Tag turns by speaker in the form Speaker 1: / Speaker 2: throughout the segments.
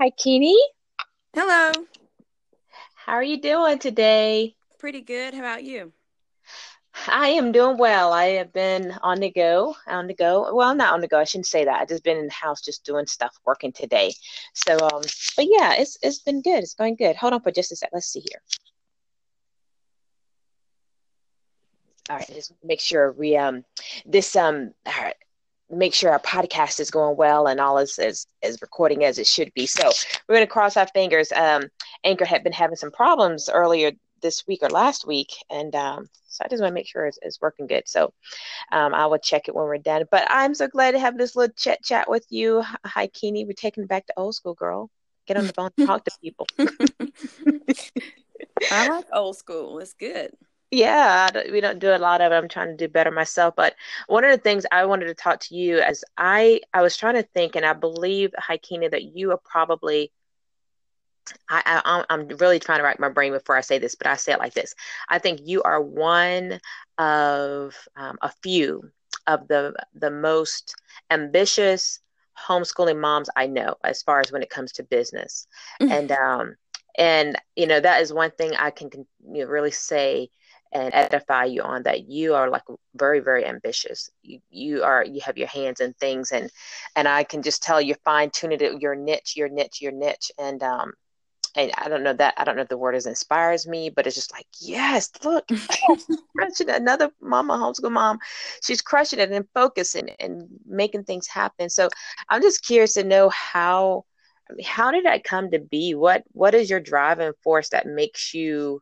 Speaker 1: Hi, Keeney.
Speaker 2: Hello.
Speaker 1: How are you doing today?
Speaker 2: Pretty good. How about you?
Speaker 1: I am doing well. I have been on the go, on the go. Well, not on the go. I shouldn't say that. I just been in the house just doing stuff, working today. So, um, but yeah, it's it's been good. It's going good. Hold on for just a sec. Let's see here. All right, just make sure we um this um all right, make sure our podcast is going well and all is is, is recording as it should be. So we're gonna cross our fingers. Um, Anchor had been having some problems earlier this week or last week, and um, so I just want to make sure it's, it's working good. So um, I will check it when we're done. But I'm so glad to have this little chat chat with you. Hi, Keeney. We're taking it back to old school, girl. Get on the phone, talk to people.
Speaker 2: I like old school. It's good.
Speaker 1: Yeah, we don't do a lot of it. I'm trying to do better myself. But one of the things I wanted to talk to you as I I was trying to think, and I believe, Haikina, that you are probably I, I I'm really trying to rack my brain before I say this, but I say it like this: I think you are one of um, a few of the the most ambitious homeschooling moms I know, as far as when it comes to business, mm-hmm. and um, and you know that is one thing I can you know, really say and edify you on that you are like very very ambitious you, you are you have your hands in things and and i can just tell you're fine tuning it your niche your niche your niche and um and I don't know that I don't know if the word is inspires me, but it's just like, yes, look, crushing another mama, homeschool mom. She's crushing it and focusing and making things happen. So I'm just curious to know how how did that come to be? What what is your driving force that makes you,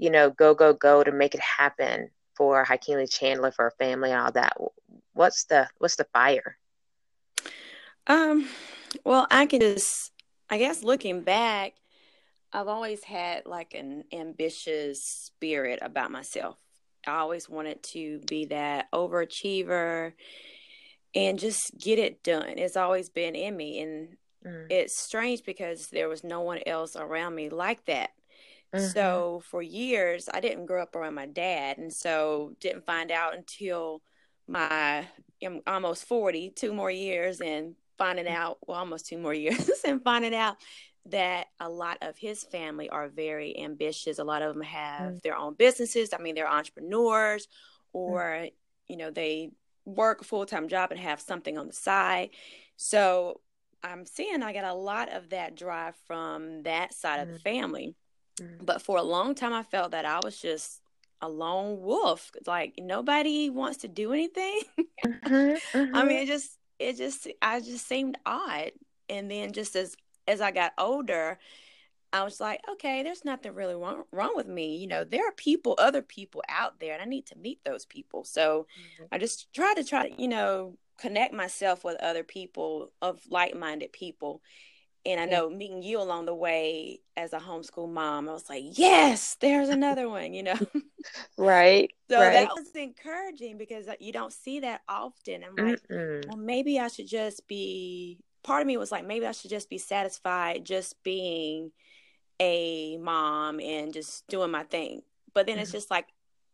Speaker 1: you know, go, go, go to make it happen for Hakeem Chandler, for her family and all that? What's the what's the fire?
Speaker 2: Um, well, I can just I guess looking back, I've always had like an ambitious spirit about myself. I always wanted to be that overachiever and just get it done. It's always been in me. And mm. it's strange because there was no one else around me like that. Mm-hmm. So for years, I didn't grow up around my dad. And so didn't find out until my I'm almost 40, two more years, and finding mm. out, well, almost two more years, and finding out that a lot of his family are very ambitious. A lot of them have mm. their own businesses. I mean, they're entrepreneurs mm. or, mm. you know, they work a full time job and have something on the side. So I'm seeing I get a lot of that drive from that side mm. of the family. Mm. But for a long time, I felt that I was just a lone wolf. Like nobody wants to do anything. mm-hmm, mm-hmm. I mean, it just, it just, I just seemed odd. And then just as as I got older, I was like, okay, there's nothing really wrong, wrong with me. You know, there are people, other people out there, and I need to meet those people. So mm-hmm. I just try to try to, you know, connect myself with other people of like minded people. And I know meeting you along the way as a homeschool mom, I was like, yes, there's another one, you know?
Speaker 1: right.
Speaker 2: So
Speaker 1: right.
Speaker 2: that was encouraging because you don't see that often. I'm like, Mm-mm. well, maybe I should just be part of me was like, maybe I should just be satisfied just being a mom and just doing my thing. But then mm-hmm. it's just like,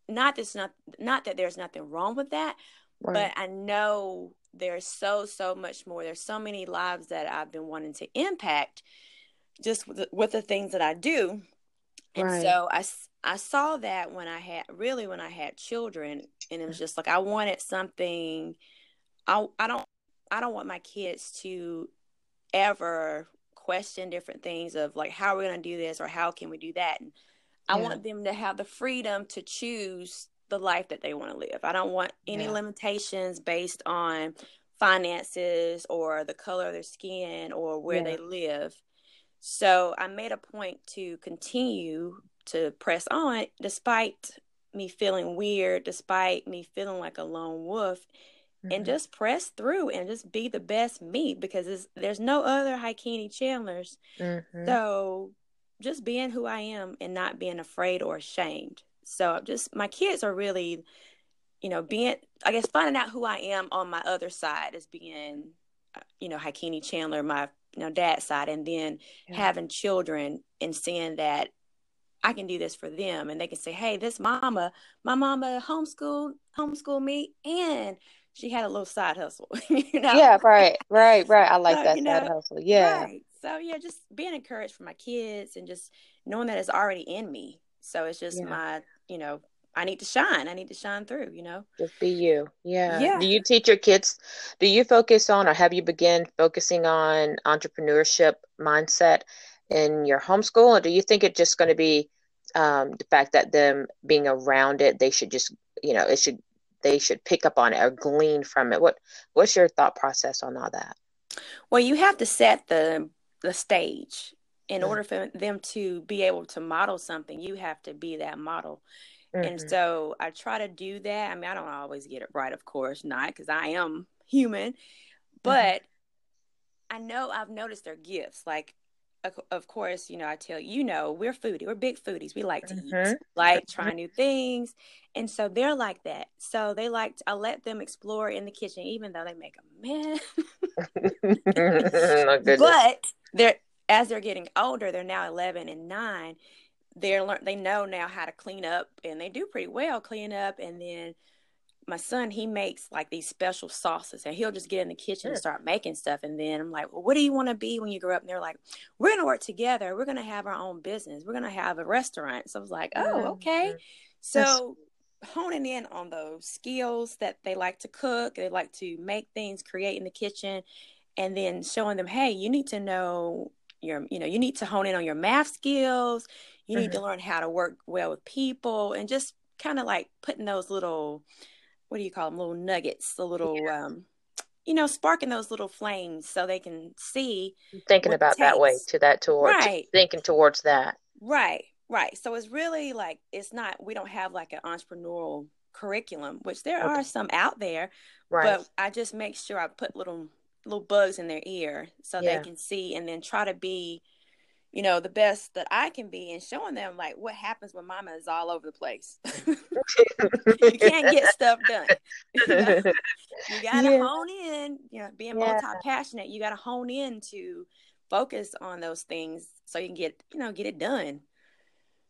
Speaker 2: not this, not not that there's nothing wrong with that, right. but I know there's so so much more. There's so many lives that I've been wanting to impact, just with the, with the things that I do. And right. so I, I saw that when I had really when I had children, and it was just like I wanted something. I I don't I don't want my kids to ever question different things of like how are we going to do this or how can we do that and i want them to have the freedom to choose the life that they want to live i don't want any yeah. limitations based on finances or the color of their skin or where yeah. they live so i made a point to continue to press on despite me feeling weird despite me feeling like a lone wolf mm-hmm. and just press through and just be the best me because there's no other Haikini Chandlers. Mm-hmm. So just being who I am and not being afraid or ashamed. So I'm just my kids are really, you know, being I guess finding out who I am on my other side as being, uh, you know, Haikini Chandler, my you know dad's side, and then yeah. having children and seeing that I can do this for them, and they can say, "Hey, this mama, my mama homeschool homeschool me, and she had a little side hustle. you know?
Speaker 1: Yeah, right, right, right. I like so, that you know, side hustle. Yeah. Right.
Speaker 2: so yeah, just being encouraged for my kids and just knowing that it's already in me. So it's just yeah. my, you know, I need to shine. I need to shine through, you know.
Speaker 1: Just be you. Yeah. yeah. Do you teach your kids? Do you focus on or have you begun focusing on entrepreneurship mindset in your homeschool? Or do you think it's just going to be um, the fact that them being around it, they should just, you know, it should they should pick up on it or glean from it. What what's your thought process on all that?
Speaker 2: Well, you have to set the the stage in mm-hmm. order for them to be able to model something. You have to be that model. Mm-hmm. And so I try to do that. I mean, I don't always get it right, of course, not because I am human, mm-hmm. but mm-hmm. I know I've noticed their gifts. Like, of course, you know, I tell you, you know, we're foodie, we're big foodies. We like to eat, mm-hmm. like try new things. And so they're like that. So they like, to, I let them explore in the kitchen, even though they make a mess. oh, but they're, as they're getting older, they're now 11 and 9 they're learn they know now how to clean up and they do pretty well clean up and then my son he makes like these special sauces and he'll just get in the kitchen and start making stuff and then i'm like well what do you want to be when you grow up? And they're like we're going to work together. We're going to have our own business. We're going to have a restaurant. So i was like oh, oh okay. so honing in on those skills that they like to cook they like to make things create in the kitchen and then showing them hey you need to know your you know you need to hone in on your math skills you need mm-hmm. to learn how to work well with people and just kind of like putting those little, what do you call them? Little nuggets, the little, yeah. um, you know, sparking those little flames so they can see.
Speaker 1: Thinking about that way to that towards right. thinking towards that.
Speaker 2: Right, right. So it's really like it's not. We don't have like an entrepreneurial curriculum, which there okay. are some out there. Right. But I just make sure I put little little bugs in their ear so yeah. they can see, and then try to be you know, the best that I can be and showing them like what happens when mama is all over the place. you can't get stuff done. You, know? you gotta yeah. hone in, you know, being yeah. multi passionate, you gotta hone in to focus on those things so you can get, you know, get it done.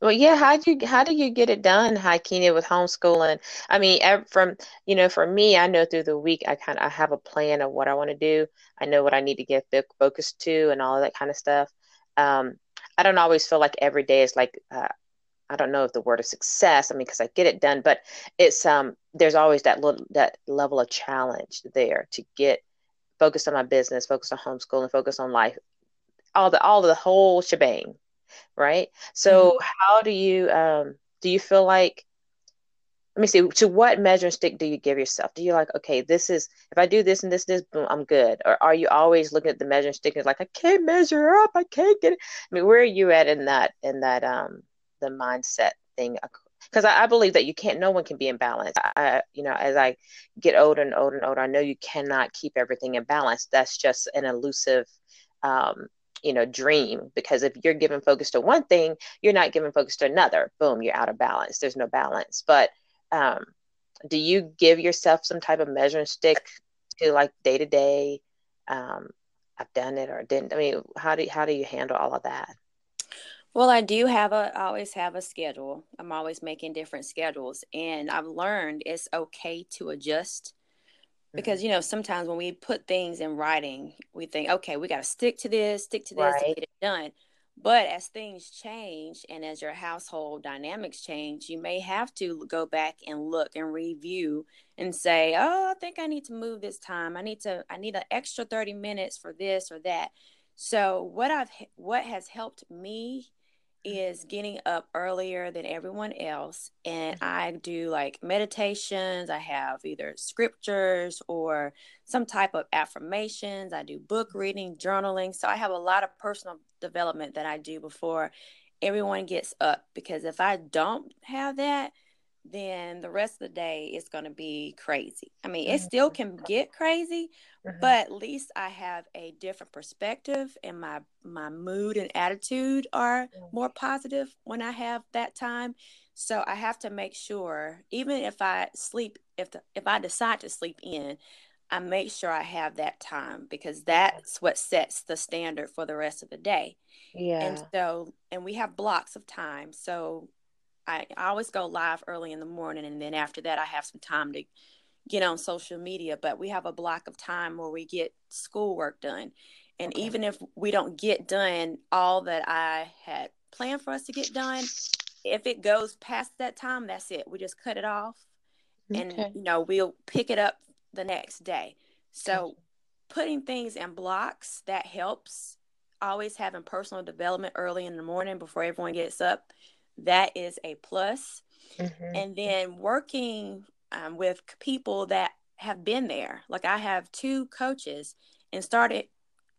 Speaker 1: Well, yeah. How do you how do you get it done, Hakeena, with homeschooling? I mean, from you know, for me, I know through the week, I kind of I have a plan of what I want to do. I know what I need to get focused to, and all that kind of stuff um, I don't always feel like every day is like uh, I don't know if the word is success. I mean, because I get it done, but it's um there's always that little that level of challenge there to get focused on my business, focused on homeschooling, focus on life, all the all the whole shebang, right? So mm-hmm. how do you um do you feel like let me see to what measuring stick do you give yourself? Do you like okay this is if i do this and this this boom i'm good? Or are you always looking at the measuring stick and like i can't measure up i can't get it. I mean where are you at in that in that um the mindset thing? Because I, I, believe that you can't no one can be in balance. I, you know as i get older and older and older i know you cannot keep everything in balance. That's just an elusive um you know dream because if you're giving focus to one thing you're not giving focus to another. Boom you're out of balance. There's no balance. But um, do you give yourself some type of measuring stick to like day to day um, i've done it or didn't? I mean how do how do you handle all of that?
Speaker 2: Well i do have a I always have a schedule. I'm always making different schedules and i've learned it's okay to adjust because you know sometimes when we put things in writing we think okay we got to stick to this stick to this right. to get it done but as things change and as your household dynamics change, you may have to go back and look and review and say, "Oh, I think I need to move this time. I need to I need an extra 30 minutes for this or that." So, what I've what has helped me is getting up earlier than everyone else and mm-hmm. i do like meditations i have either scriptures or some type of affirmations i do book reading journaling so i have a lot of personal development that i do before everyone gets up because if i don't have that then the rest of the day is going to be crazy. I mean, it still mm-hmm. can get crazy, mm-hmm. but at least I have a different perspective and my my mood and attitude are more positive when I have that time. So I have to make sure even if I sleep if the, if I decide to sleep in, I make sure I have that time because that's what sets the standard for the rest of the day. Yeah. And so and we have blocks of time. So I, always go live early in the morning, and then after that, I have some time to get on social media. But we have a block of time where we get schoolwork done. And okay. even if we don't get done all that I had planned for us to get done, if it goes past that time, that's it. We just cut it off and okay. you know, we'll pick it up the next day. So okay. putting things in blocks that helps always having personal development early in the morning before everyone gets up. That is a plus. Mm-hmm. And then working um, with people that have been there. Like I have two coaches and started,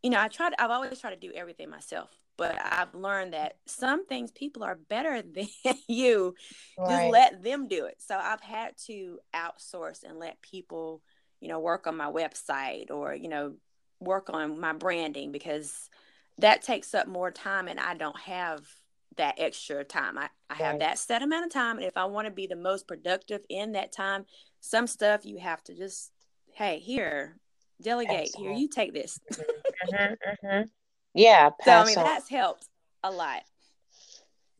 Speaker 2: you know, I tried, I've always tried to do everything myself, but I've learned that some things people are better than you. Right. Just let them do it. So I've had to outsource and let people, you know, work on my website or, you know, work on my branding because that takes up more time and I don't have that extra time. I, I have right. that set amount of time. And if I want to be the most productive in that time, some stuff you have to just, hey, here, delegate. Here, you take this.
Speaker 1: mm-hmm, mm-hmm. Yeah.
Speaker 2: so, I mean, on. that's helped a lot.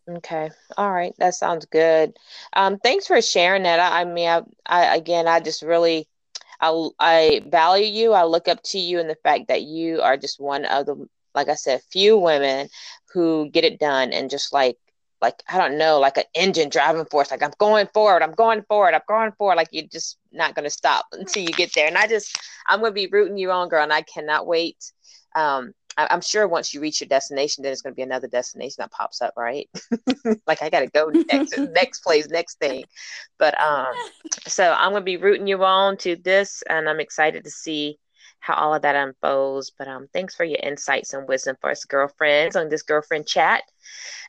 Speaker 1: Okay. All right. That sounds good. Um, thanks for sharing that. I, I mean, I, I, again, I just really, I, I value you. I look up to you and the fact that you are just one of the like I said, few women who get it done and just like like I don't know, like an engine driving force. Like I'm going forward, I'm going forward, I'm going forward. Like you're just not going to stop until you get there. And I just, I'm going to be rooting you on, girl, and I cannot wait. Um, I, am sure once you reach your destination, then it's going to be another destination that pops up, right? like I got to go next, next place, next thing. But um, so I'm going to be rooting you on to this, and I'm excited to see how all of that unfolds. But um, thanks for your insights and wisdom for us girlfriends on this girlfriend chat.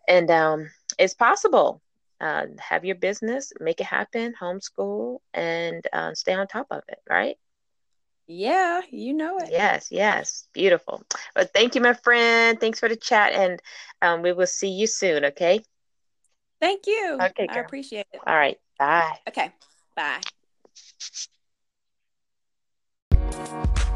Speaker 1: And um, it's possible. Uh, have your business, make it happen, homeschool, and uh, stay on top of it, right?
Speaker 2: Yeah, you know it.
Speaker 1: Yes, yes. Beautiful. But thank you, my friend. Thanks for the chat. And um, we will see you soon, okay?
Speaker 2: Thank you. Okay, girl. I appreciate it.
Speaker 1: All right. Bye.
Speaker 2: Okay. Bye.